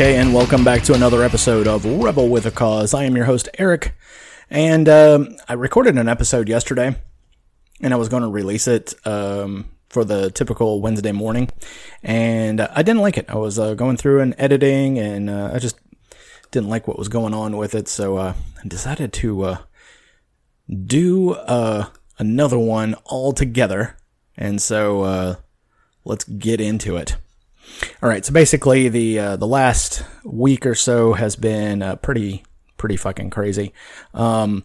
Okay, and welcome back to another episode of Rebel with a Cause. I am your host, Eric, and um, I recorded an episode yesterday, and I was going to release it um, for the typical Wednesday morning, and I didn't like it. I was uh, going through and editing, and uh, I just didn't like what was going on with it, so uh, I decided to uh, do uh, another one all together, and so uh, let's get into it. All right, so basically the uh, the last week or so has been uh, pretty pretty fucking crazy. Um,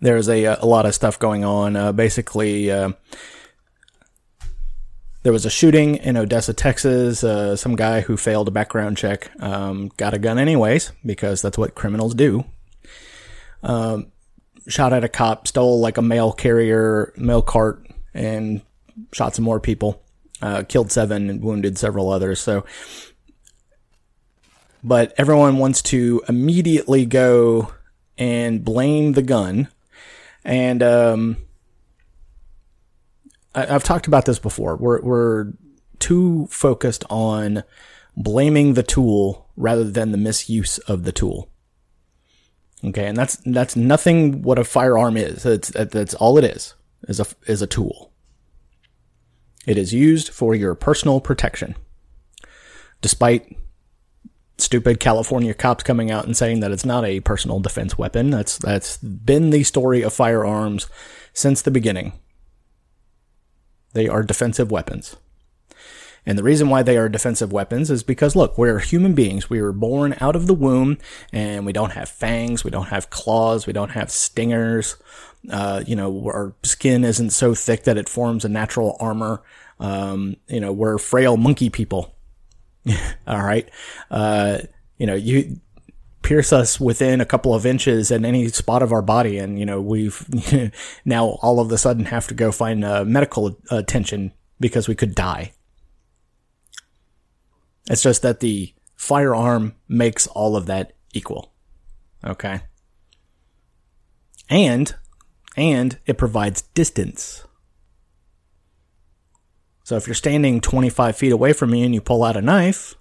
there's a a lot of stuff going on. Uh, basically, uh, there was a shooting in Odessa, Texas. Uh, some guy who failed a background check um, got a gun anyways because that's what criminals do. Um, shot at a cop, stole like a mail carrier mail cart, and shot some more people uh, killed seven and wounded several others. So, but everyone wants to immediately go and blame the gun. And um, I, have talked about this before. We're we're too focused on blaming the tool rather than the misuse of the tool. Okay, and that's that's nothing what a firearm is. It's that's all it is is a is a tool. It is used for your personal protection. Despite stupid California cops coming out and saying that it's not a personal defense weapon, that's that's been the story of firearms since the beginning. They are defensive weapons. And the reason why they are defensive weapons is because look, we're human beings. We were born out of the womb and we don't have fangs, we don't have claws, we don't have stingers. Uh, you know, our skin isn't so thick that it forms a natural armor. Um, you know, we're frail monkey people. All right. Uh, you know, you pierce us within a couple of inches in any spot of our body. And, you know, we've now all of a sudden have to go find uh, medical attention because we could die. It's just that the firearm makes all of that equal. Okay. And and it provides distance. So if you're standing 25 feet away from me and you pull out a knife,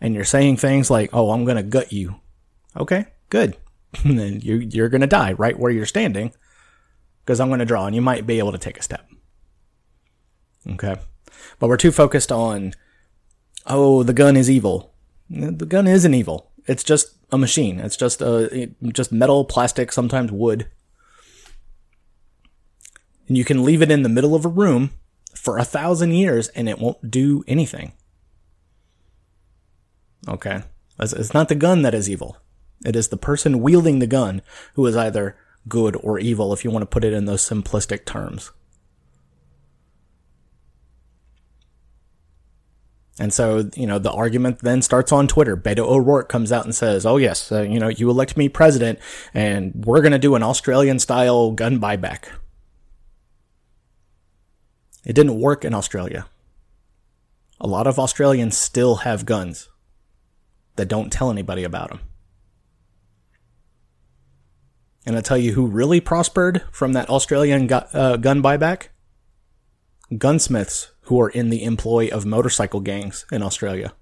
and you're saying things like, "Oh, I'm going to gut you," okay, good. then you you're going to die right where you're standing because I'm going to draw, and you might be able to take a step. Okay, but we're too focused on, "Oh, the gun is evil." The gun isn't evil. It's just a machine. It's just a just metal, plastic, sometimes wood. And you can leave it in the middle of a room for a thousand years and it won't do anything. Okay. It's not the gun that is evil. It is the person wielding the gun who is either good or evil if you want to put it in those simplistic terms. And so, you know, the argument then starts on Twitter. Beto O'Rourke comes out and says, Oh, yes, uh, you know, you elect me president and we're going to do an Australian style gun buyback. It didn't work in Australia. A lot of Australians still have guns that don't tell anybody about them. And I tell you who really prospered from that Australian gu- uh, gun buyback? Gunsmiths who are in the employ of motorcycle gangs in Australia.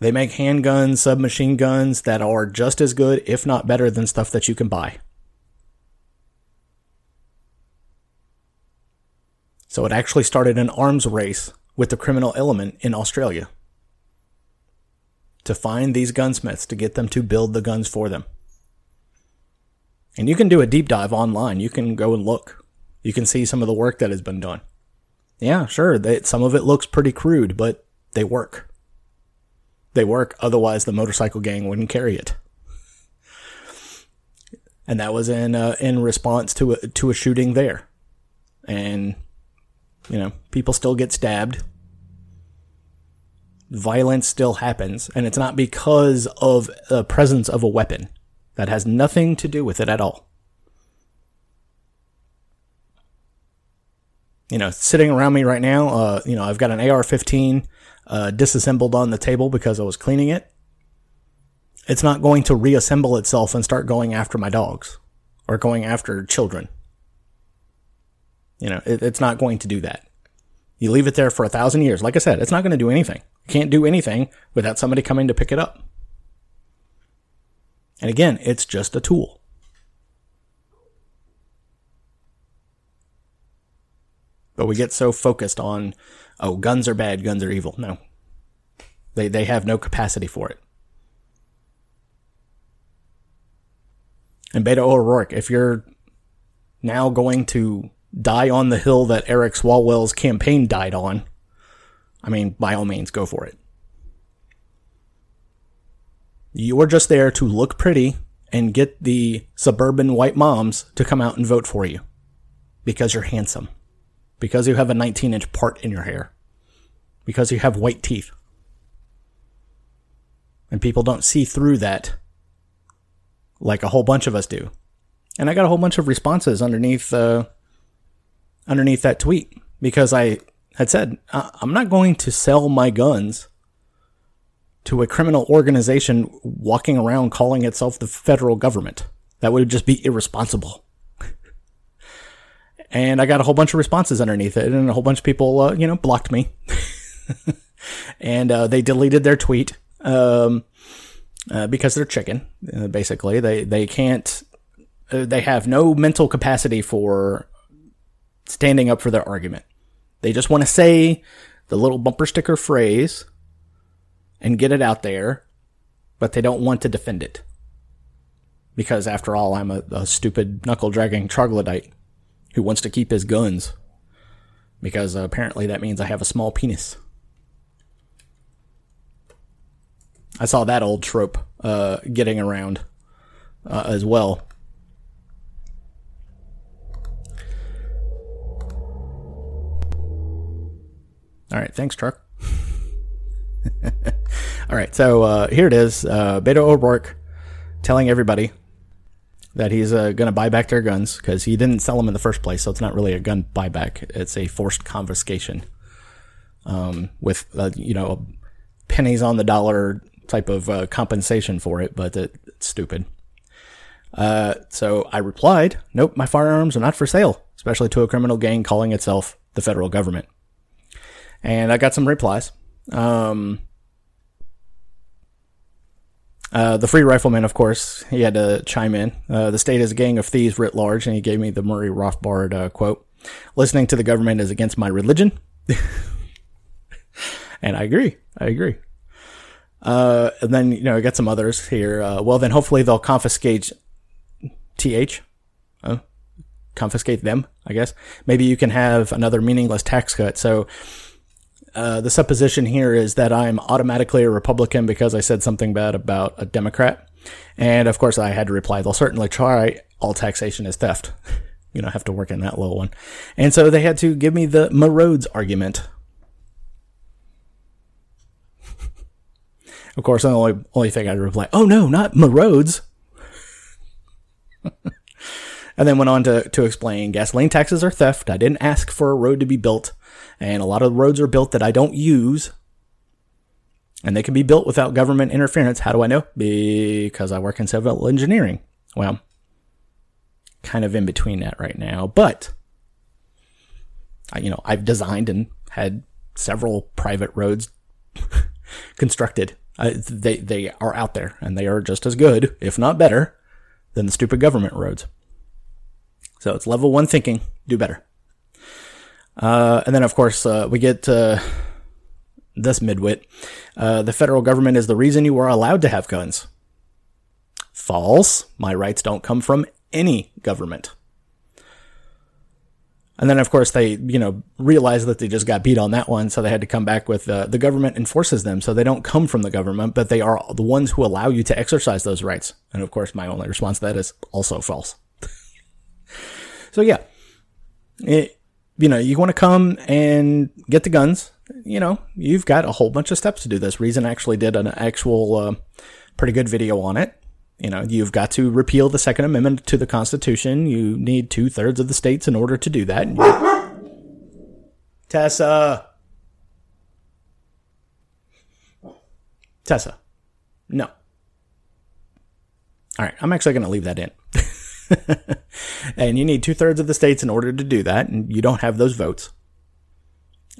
They make handguns, submachine guns that are just as good, if not better, than stuff that you can buy. So it actually started an arms race with the criminal element in Australia to find these gunsmiths to get them to build the guns for them. And you can do a deep dive online. You can go and look. You can see some of the work that has been done. Yeah, sure. They, some of it looks pretty crude, but they work. They work. Otherwise, the motorcycle gang wouldn't carry it. And that was in uh, in response to a, to a shooting there, and you know people still get stabbed. Violence still happens, and it's not because of the presence of a weapon. That has nothing to do with it at all. You know, sitting around me right now, uh, you know, I've got an AR-15 uh, disassembled on the table because I was cleaning it. It's not going to reassemble itself and start going after my dogs or going after children. You know, it, it's not going to do that. You leave it there for a thousand years. Like I said, it's not going to do anything. You can't do anything without somebody coming to pick it up. And again, it's just a tool. But we get so focused on, oh, guns are bad, guns are evil. No. They, they have no capacity for it. And Beto O'Rourke, if you're now going to die on the hill that Eric Swalwell's campaign died on, I mean, by all means, go for it. You are just there to look pretty and get the suburban white moms to come out and vote for you because you're handsome because you have a 19 inch part in your hair, because you have white teeth. And people don't see through that like a whole bunch of us do. And I got a whole bunch of responses underneath uh, underneath that tweet because I had said I'm not going to sell my guns to a criminal organization walking around calling itself the federal government. That would just be irresponsible and I got a whole bunch of responses underneath it, and a whole bunch of people, uh, you know, blocked me, and uh, they deleted their tweet um, uh, because they're chicken. Uh, basically, they they can't, uh, they have no mental capacity for standing up for their argument. They just want to say the little bumper sticker phrase and get it out there, but they don't want to defend it. Because after all, I'm a, a stupid knuckle dragging troglodyte who wants to keep his guns because uh, apparently that means I have a small penis. I saw that old trope uh, getting around uh, as well. All right, thanks, truck. All right, so uh, here it is. Uh, Beto O'Rourke telling everybody that he's uh, going to buy back their guns because he didn't sell them in the first place. So it's not really a gun buyback; it's a forced confiscation um, with uh, you know pennies on the dollar type of uh, compensation for it. But it, it's stupid. Uh, so I replied, "Nope, my firearms are not for sale, especially to a criminal gang calling itself the federal government." And I got some replies. Um, uh, the free rifleman, of course, he had to chime in. Uh, the state is a gang of thieves writ large, and he gave me the Murray Rothbard uh, quote. Listening to the government is against my religion. and I agree. I agree. Uh, and then, you know, I got some others here. Uh, well, then hopefully they'll confiscate TH. confiscate them, I guess. Maybe you can have another meaningless tax cut. So, uh, the supposition here is that I'm automatically a Republican because I said something bad about a Democrat. And of course, I had to reply, they'll certainly try. All taxation is theft. you know, have to work in that little one. And so they had to give me the muh roads argument. of course, the only, only thing I'd reply, oh no, not muh roads. and then went on to, to explain gasoline taxes are theft. I didn't ask for a road to be built. And a lot of roads are built that I don't use. And they can be built without government interference. How do I know? Because I work in civil engineering. Well, kind of in between that right now. But, you know, I've designed and had several private roads constructed. Uh, they, they are out there and they are just as good, if not better, than the stupid government roads. So it's level one thinking, do better. Uh, and then, of course, uh, we get uh, this midwit. Uh, the federal government is the reason you are allowed to have guns. False. My rights don't come from any government. And then, of course, they, you know, realized that they just got beat on that one, so they had to come back with uh, the government enforces them, so they don't come from the government, but they are the ones who allow you to exercise those rights. And of course, my only response to that is also false. So yeah, it, you know, you want to come and get the guns, you know, you've got a whole bunch of steps to do this. Reason actually did an actual uh, pretty good video on it. You know, you've got to repeal the Second Amendment to the Constitution. You need two thirds of the states in order to do that. Tessa. Tessa. No. All right, I'm actually going to leave that in. and you need two thirds of the states in order to do that, and you don't have those votes.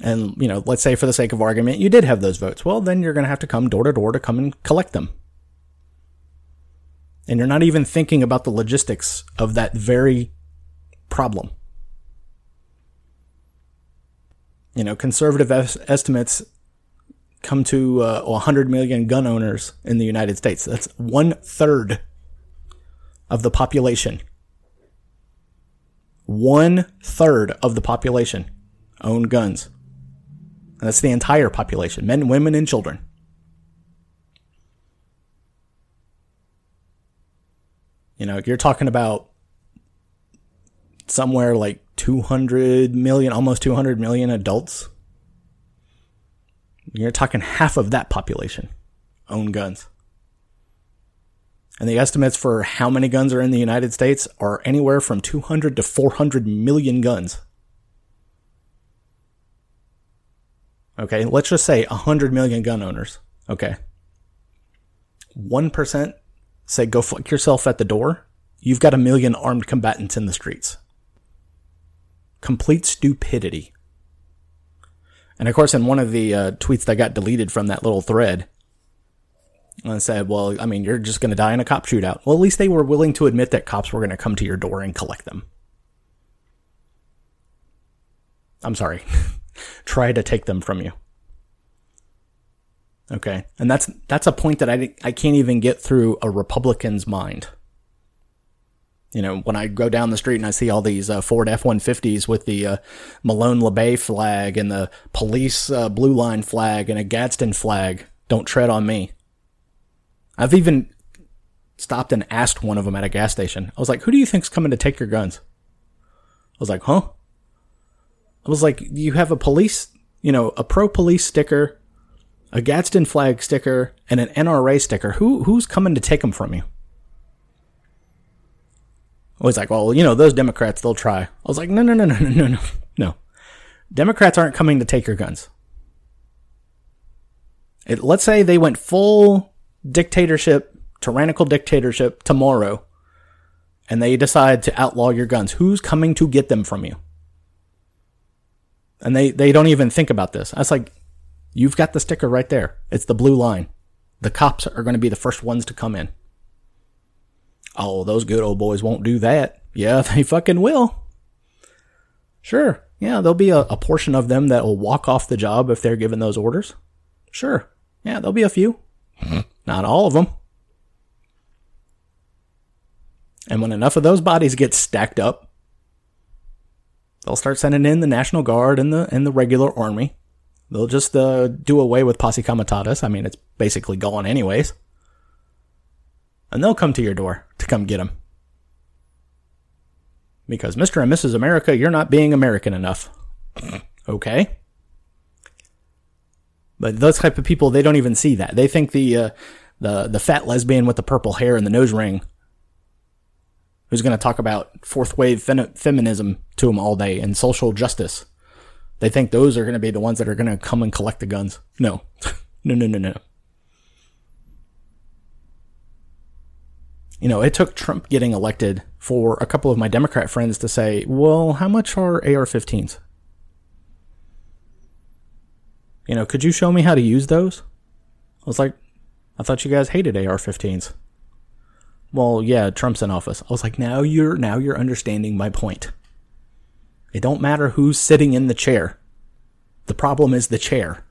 and you know, let's say for the sake of argument, you did have those votes. Well, then you're going to have to come door to door to come and collect them. And you're not even thinking about the logistics of that very problem. You know, conservative es- estimates come to uh, 100 million gun owners in the United States. That's one third of the population. One third of the population own guns. And that's the entire population men, women, and children. You know, you're talking about somewhere like 200 million, almost 200 million adults. You're talking half of that population own guns. And the estimates for how many guns are in the United States are anywhere from 200 to 400 million guns. Okay, let's just say 100 million gun owners. Okay. 1% say go fuck yourself at the door. You've got a million armed combatants in the streets. Complete stupidity. And of course, in one of the uh, tweets that got deleted from that little thread, I said, well, I mean, you're just going to die in a cop shootout. Well, at least they were willing to admit that cops were going to come to your door and collect them. I'm sorry. try to take them from you. Okay. And that's, that's a point that I, I can't even get through a Republican's mind. You know, when I go down the street and I see all these uh, Ford F-150s with the uh, Molon Labe flag and the police uh, blue line flag and a Gadsden flag, don't tread on me. I've even stopped and asked one of them at a gas station. I was like, who do you think's coming to take your guns? I was like, huh? I was like, you have a police, you know, a pro police sticker, a Gadsden flag sticker, and an NRA sticker. Who who's coming to take them from you? I was like, well, you know, those Democrats, they'll try. I was like, no, no, no, no, no, no, no. Democrats aren't coming to take your guns. It, let's say they went full dictatorship, tyrannical dictatorship tomorrow, and they decide to outlaw your guns. Who's coming to get them from you? And they, they don't even think about this. I was like, you've got the sticker right there. It's the blue line. The cops are going to be the first ones to come in. Oh, those good old boys won't do that. Yeah, they fucking will. Sure. Yeah, there'll be a, a portion of them that will walk off the job if they're given those orders. Sure. Yeah, there'll be a few. Not all of them. And when enough of those bodies get stacked up, They'll start sending in the National Guard and the and the regular army. They'll just uh, do away with posse comitatus. I mean, it's basically gone anyways. And they'll come to your door to come get them. Because Mr. and Mrs. America, you're not being American enough. okay. But those type of people, they don't even see that. They think the uh, the the fat lesbian with the purple hair and the nose ring, who's going to talk about fourth wave fem- feminism to them all day and social justice, they think those are going to be the ones that are going to come and collect the guns. No, no, no, no, no. You know, it took Trump getting elected for a couple of my Democrat friends to say, "Well, how much are AR-15s?" You know, could you show me how to use those? I was like, I thought you guys hated AR 15s well, yeah, Trump's in office. I was like, now you're now you're understanding my point. It don't matter who's sitting in the chair. The problem is the chair.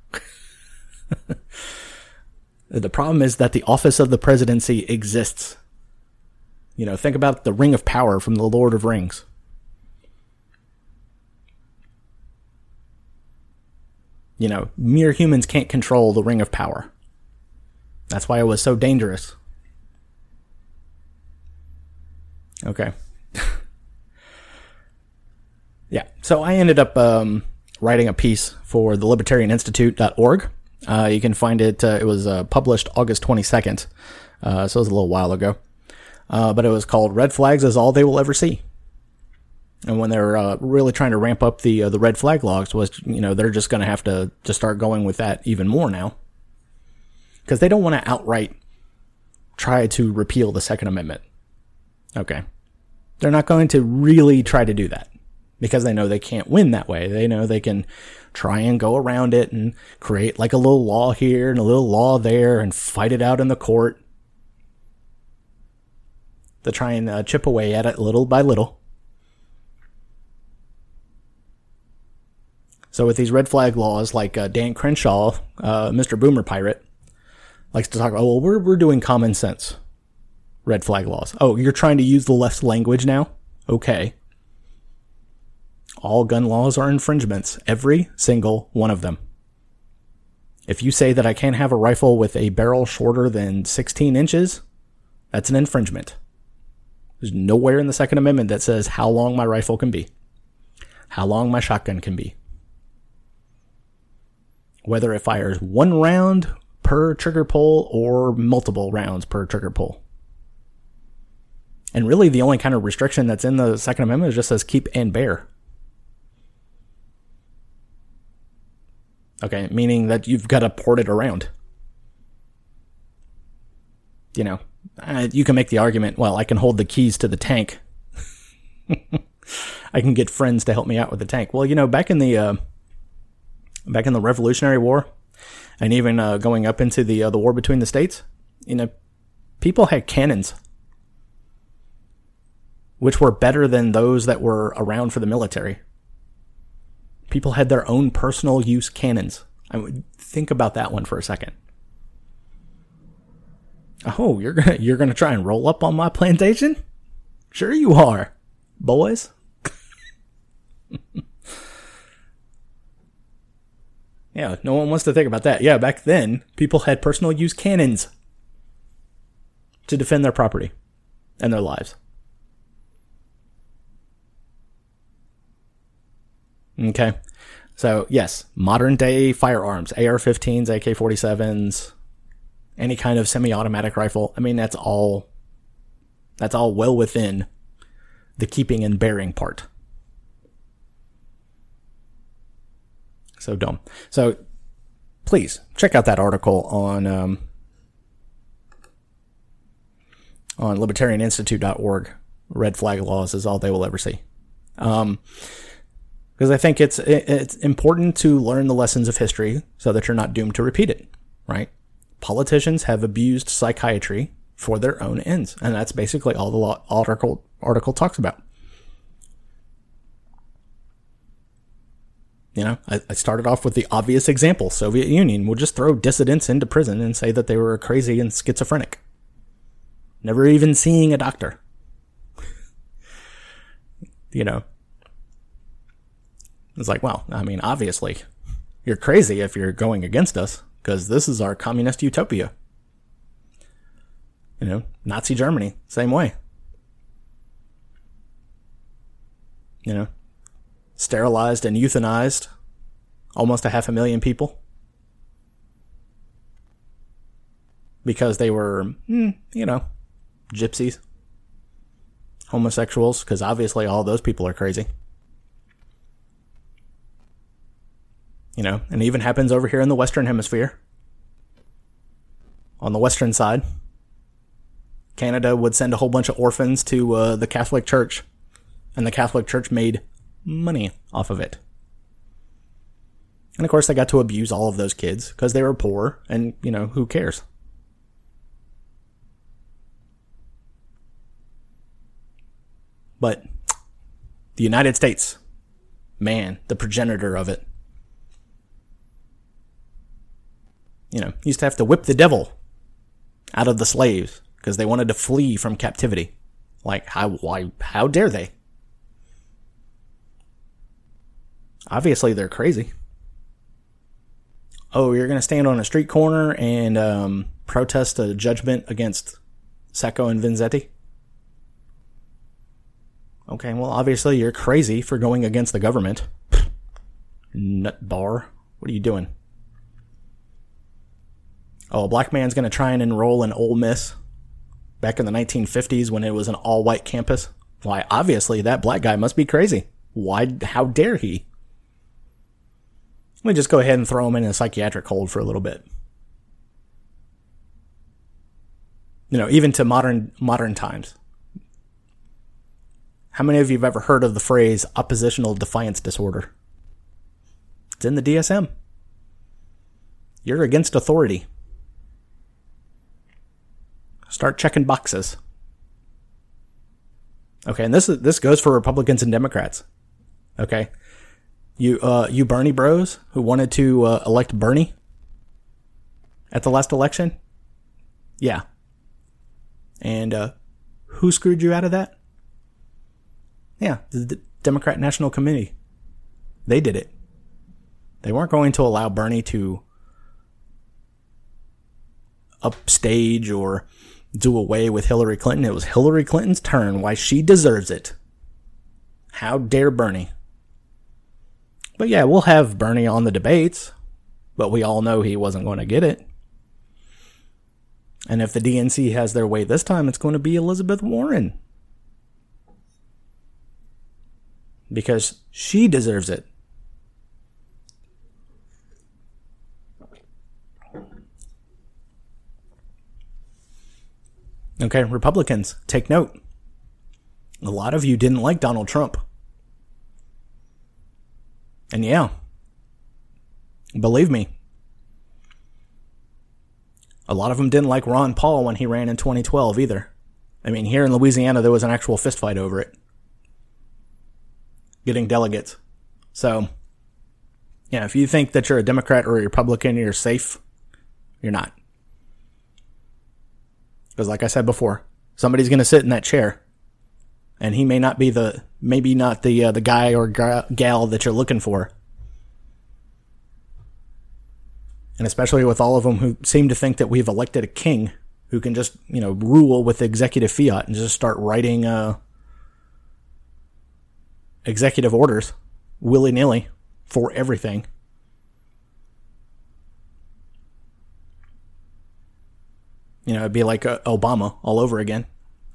the problem is that the office of the presidency exists. You know, think about the ring of power from the Lord of Rings. You know, mere humans can't control the ring of power. That's why it was so dangerous. Okay. yeah. So I ended up um, writing a piece for the libertarianinstitute.org. Uh, you can find it. Uh, it was uh, published August 22nd. Uh, so it was a little while ago. Uh, but it was called Red Flags is All They Will Ever See. And when they're uh, really trying to ramp up the the red flag laws, was you know they're just going to have to to start going with that even more now, because they don't want to outright try to repeal the Second Amendment. Okay. They're not going to really try to do that because they know they can't win that way. They know they can try and go around it and create like a little law here and a little law there and fight it out in the court to try and uh, chip away at it little by little. So with these red flag laws, like uh, Dan Crenshaw, uh, Mr. Boomer Pirate, likes to talk about, oh, well, we're, we're doing common sense red flag laws. Oh, you're trying to use the left's language now? Okay. All gun laws are infringements, every single one of them. If you say that I can't have a rifle with a barrel shorter than 16 inches, that's an infringement. There's nowhere in the Second Amendment that says how long my rifle can be, how long my shotgun can be. Whether it fires one round per trigger pull or multiple rounds per trigger pull. And really, the only kind of restriction that's in the Second Amendment just says keep and bear. Okay, meaning that you've got to port it around. You know, you can make the argument, well, I can hold the keys to the tank. I can get friends to help me out with the tank. Well, you know, back in the uh, back in the Revolutionary War, and even uh, going up into the uh, the war between the states, you know, people had cannons, which were better than those that were around for the military. People had their own personal use cannons. I would think about that one for a second. Oh, you're gonna you're gonna try and roll up on my plantation? Sure you are, boys. yeah, no one wants to think about that. Yeah, back then people had personal use cannons to defend their property and their lives. Okay. So, yes, modern day firearms, AR 15s, AK 47s, any kind of semi-automatic rifle. I mean, that's all that's all well within the keeping and bearing part. So dumb. So please check out that article on um, on libertarianinstitute.org. Red flag laws is all they will ever see. Um, because I think it's it's important to learn the lessons of history so that you're not doomed to repeat it, right? politicians have abused psychiatry for their own ends. And that's basically all the article, article talks about. You know, I, I, started off with the obvious example Soviet Union will just throw dissidents into prison and say that they were crazy and schizophrenic. Never even seeing a doctor. you know, it's like, well, I mean, obviously, you're crazy if you're going against us because this is our communist utopia. You know, Nazi Germany, same way. You know, sterilized and euthanized almost a half a million people because they were, mm, you know, gypsies, homosexuals, because obviously all those people are crazy. You know, and it even happens over here in the Western Hemisphere. On the Western side, Canada would send a whole bunch of orphans to uh, the Catholic Church, and the Catholic Church made money off of it. And of course, they got to abuse all of those kids because they were poor, and, you know, who cares? But the United States, man, the progenitor of it, you know, used to have to whip the devil out of the slaves because they wanted to flee from captivity. Like, how, why, how dare they? Obviously, they're crazy. Oh, you're going to stand on a street corner and um, protest a judgment against Sacco and Vanzetti? Okay, well, obviously, you're crazy for going against the government. Nut bar. What are you doing? oh, a black man's going to try and enroll in Ole Miss back in the 1950s when it was an all white campus. Why, obviously, that black guy must be crazy. Why, how dare he? Let me just go ahead and throw him in a psychiatric hold for a little bit. You know, even to modern modern times. How many of you have ever heard of the phrase oppositional defiance disorder? It's in the DSM. You're against authority. Start checking boxes. Okay, and this is this goes for Republicans and Democrats. Okay, you uh, you Bernie Bros who wanted to uh, elect Bernie at the last election. Yeah, and uh, who screwed you out of that? Yeah, the Democrat National Committee. They did it. They weren't going to allow Bernie to upstage or do away with Hillary Clinton. It was Hillary Clinton's turn. Why she deserves it. How dare Bernie? But yeah, we'll have Bernie on the debates, but we all know he wasn't going to get it. And if the DNC has their way this time, it's going to be Elizabeth Warren. Because she deserves it. Okay, Republicans, take note. A lot of you didn't like Donald Trump. And yeah, believe me, a lot of them didn't like Ron Paul when he ran in 2012 either. I mean, here in Louisiana, there was an actual fistfight over it, getting delegates. So, yeah, if you think that you're a Democrat or a Republican, you're safe, you're not. Because, like I said before, somebody's going to sit in that chair, and he may not be the maybe not the uh, the guy or gal that you're looking for. And especially with all of them who seem to think that we've elected a king who can just you know rule with executive fiat and just start writing uh, executive orders willy nilly for everything. You know, it'd be like uh, Obama all over again.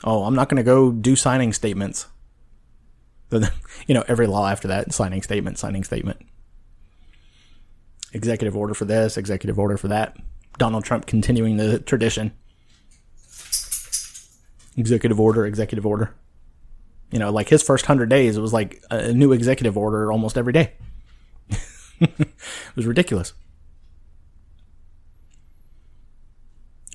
Oh, I'm not going to go do signing statements. you know, every law after that, signing statement, signing statement. Executive order for this, executive order for that. Donald Trump continuing the tradition. Executive order, executive order. You know, like his first hundred days, it was like a new executive order almost every day. it was ridiculous.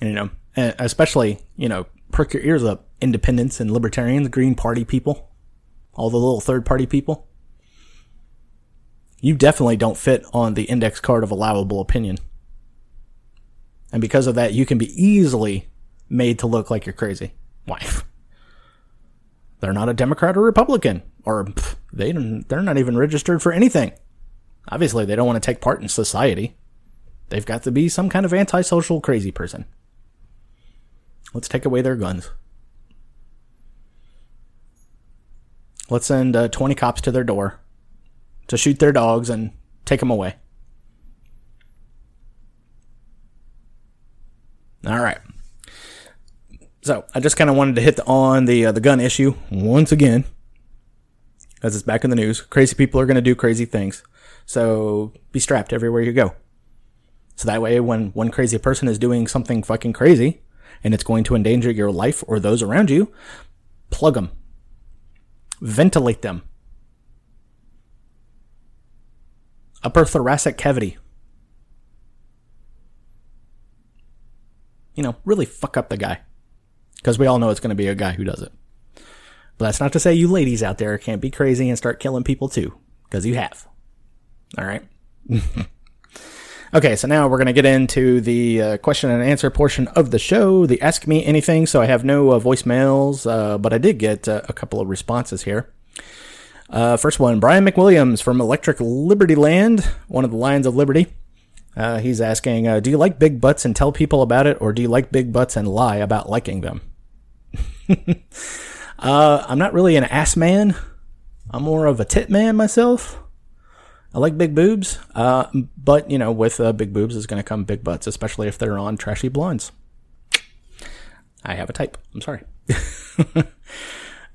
And, you know, especially, you know, perk your ears up, independents and libertarians, Green Party people, all the little third party people. You definitely don't fit on the index card of allowable opinion. And because of that, you can be easily made to look like you're crazy. Why? They're not a Democrat or Republican, or pff, they they're not even registered for anything. Obviously, they don't want to take part in society. They've got to be some kind of antisocial crazy person. Let's take away their guns. Let's send uh, 20 cops to their door to shoot their dogs and take them away. All right. So I just kind of wanted to hit the, on the uh, the gun issue once again, as it's back in the news. Crazy people are going to do crazy things, so be strapped everywhere you go. So that way, when one crazy person is doing something fucking crazy, and it's going to endanger your life or those around you, plug them. Ventilate them. Upper thoracic cavity. You know, really fuck up the guy. Because we all know it's going to be a guy who does it. But that's not to say you ladies out there can't be crazy and start killing people too. Because you have. All right? Okay, so now we're going to get into the uh, question and answer portion of the show, the Ask Me Anything. So I have no uh, voicemails, uh, but I did get uh, a couple of responses here. Uh, first one Brian McWilliams from Electric Liberty Land, one of the Lions of Liberty. Uh, he's asking Do you like big butts and tell people about it, or do you like big butts and lie about liking them? I'm not really an ass man, I'm more of a tit man myself. I like big boobs, uh, but you know, with uh, big boobs is going to come big butts, especially if they're on trashy blondes. I have a type. I'm sorry.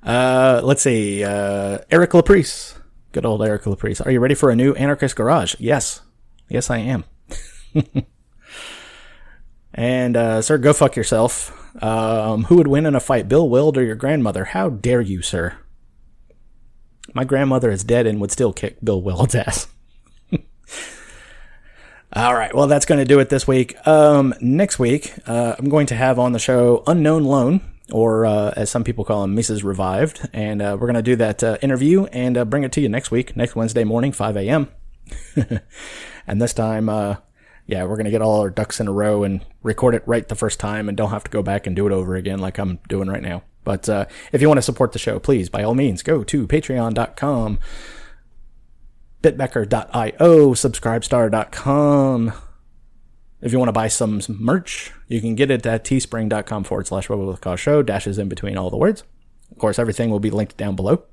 uh, let's see. Uh, Eric Laprice. Good old Eric Laprice. Are you ready for a new Anarchist Garage? Yes. Yes, I am. and, uh, sir, go fuck yourself. Um, who would win in a fight, Bill Wild or your grandmother? How dare you, sir? My grandmother is dead and would still kick Bill Wild's ass. All right. Well, that's going to do it this week. Um, next week, uh, I'm going to have on the show Unknown Loan, or uh, as some people call him, Mrs. Revived. And uh, we're going to do that uh, interview and uh, bring it to you next week, next Wednesday morning, 5 a.m. and this time, uh, yeah, we're going to get all our ducks in a row and record it right the first time and don't have to go back and do it over again like I'm doing right now. But if you want to support the show, please, by all means, go to patreon.com bitbacker.io, subscribestar.com. If you want to buy some merch, you can get it at teespring.com forward slash rebel with cause show, dashes in between all the words. Of course, everything will be linked down below.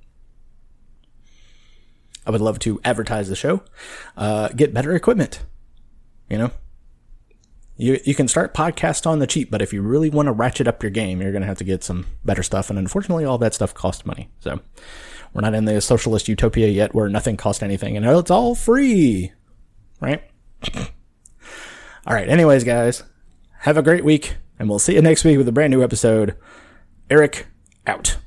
I would love to advertise the show, uh, get better equipment. You know, you you can start podcast on the cheap, but if you really want to ratchet up your game, you're going to have to get some better stuff, and unfortunately, all that stuff costs money. So, we're not in the socialist utopia yet where nothing costs anything and it's all free. Right? all right. Anyways, guys, have a great week and we'll see you next week with a brand new episode. Eric out.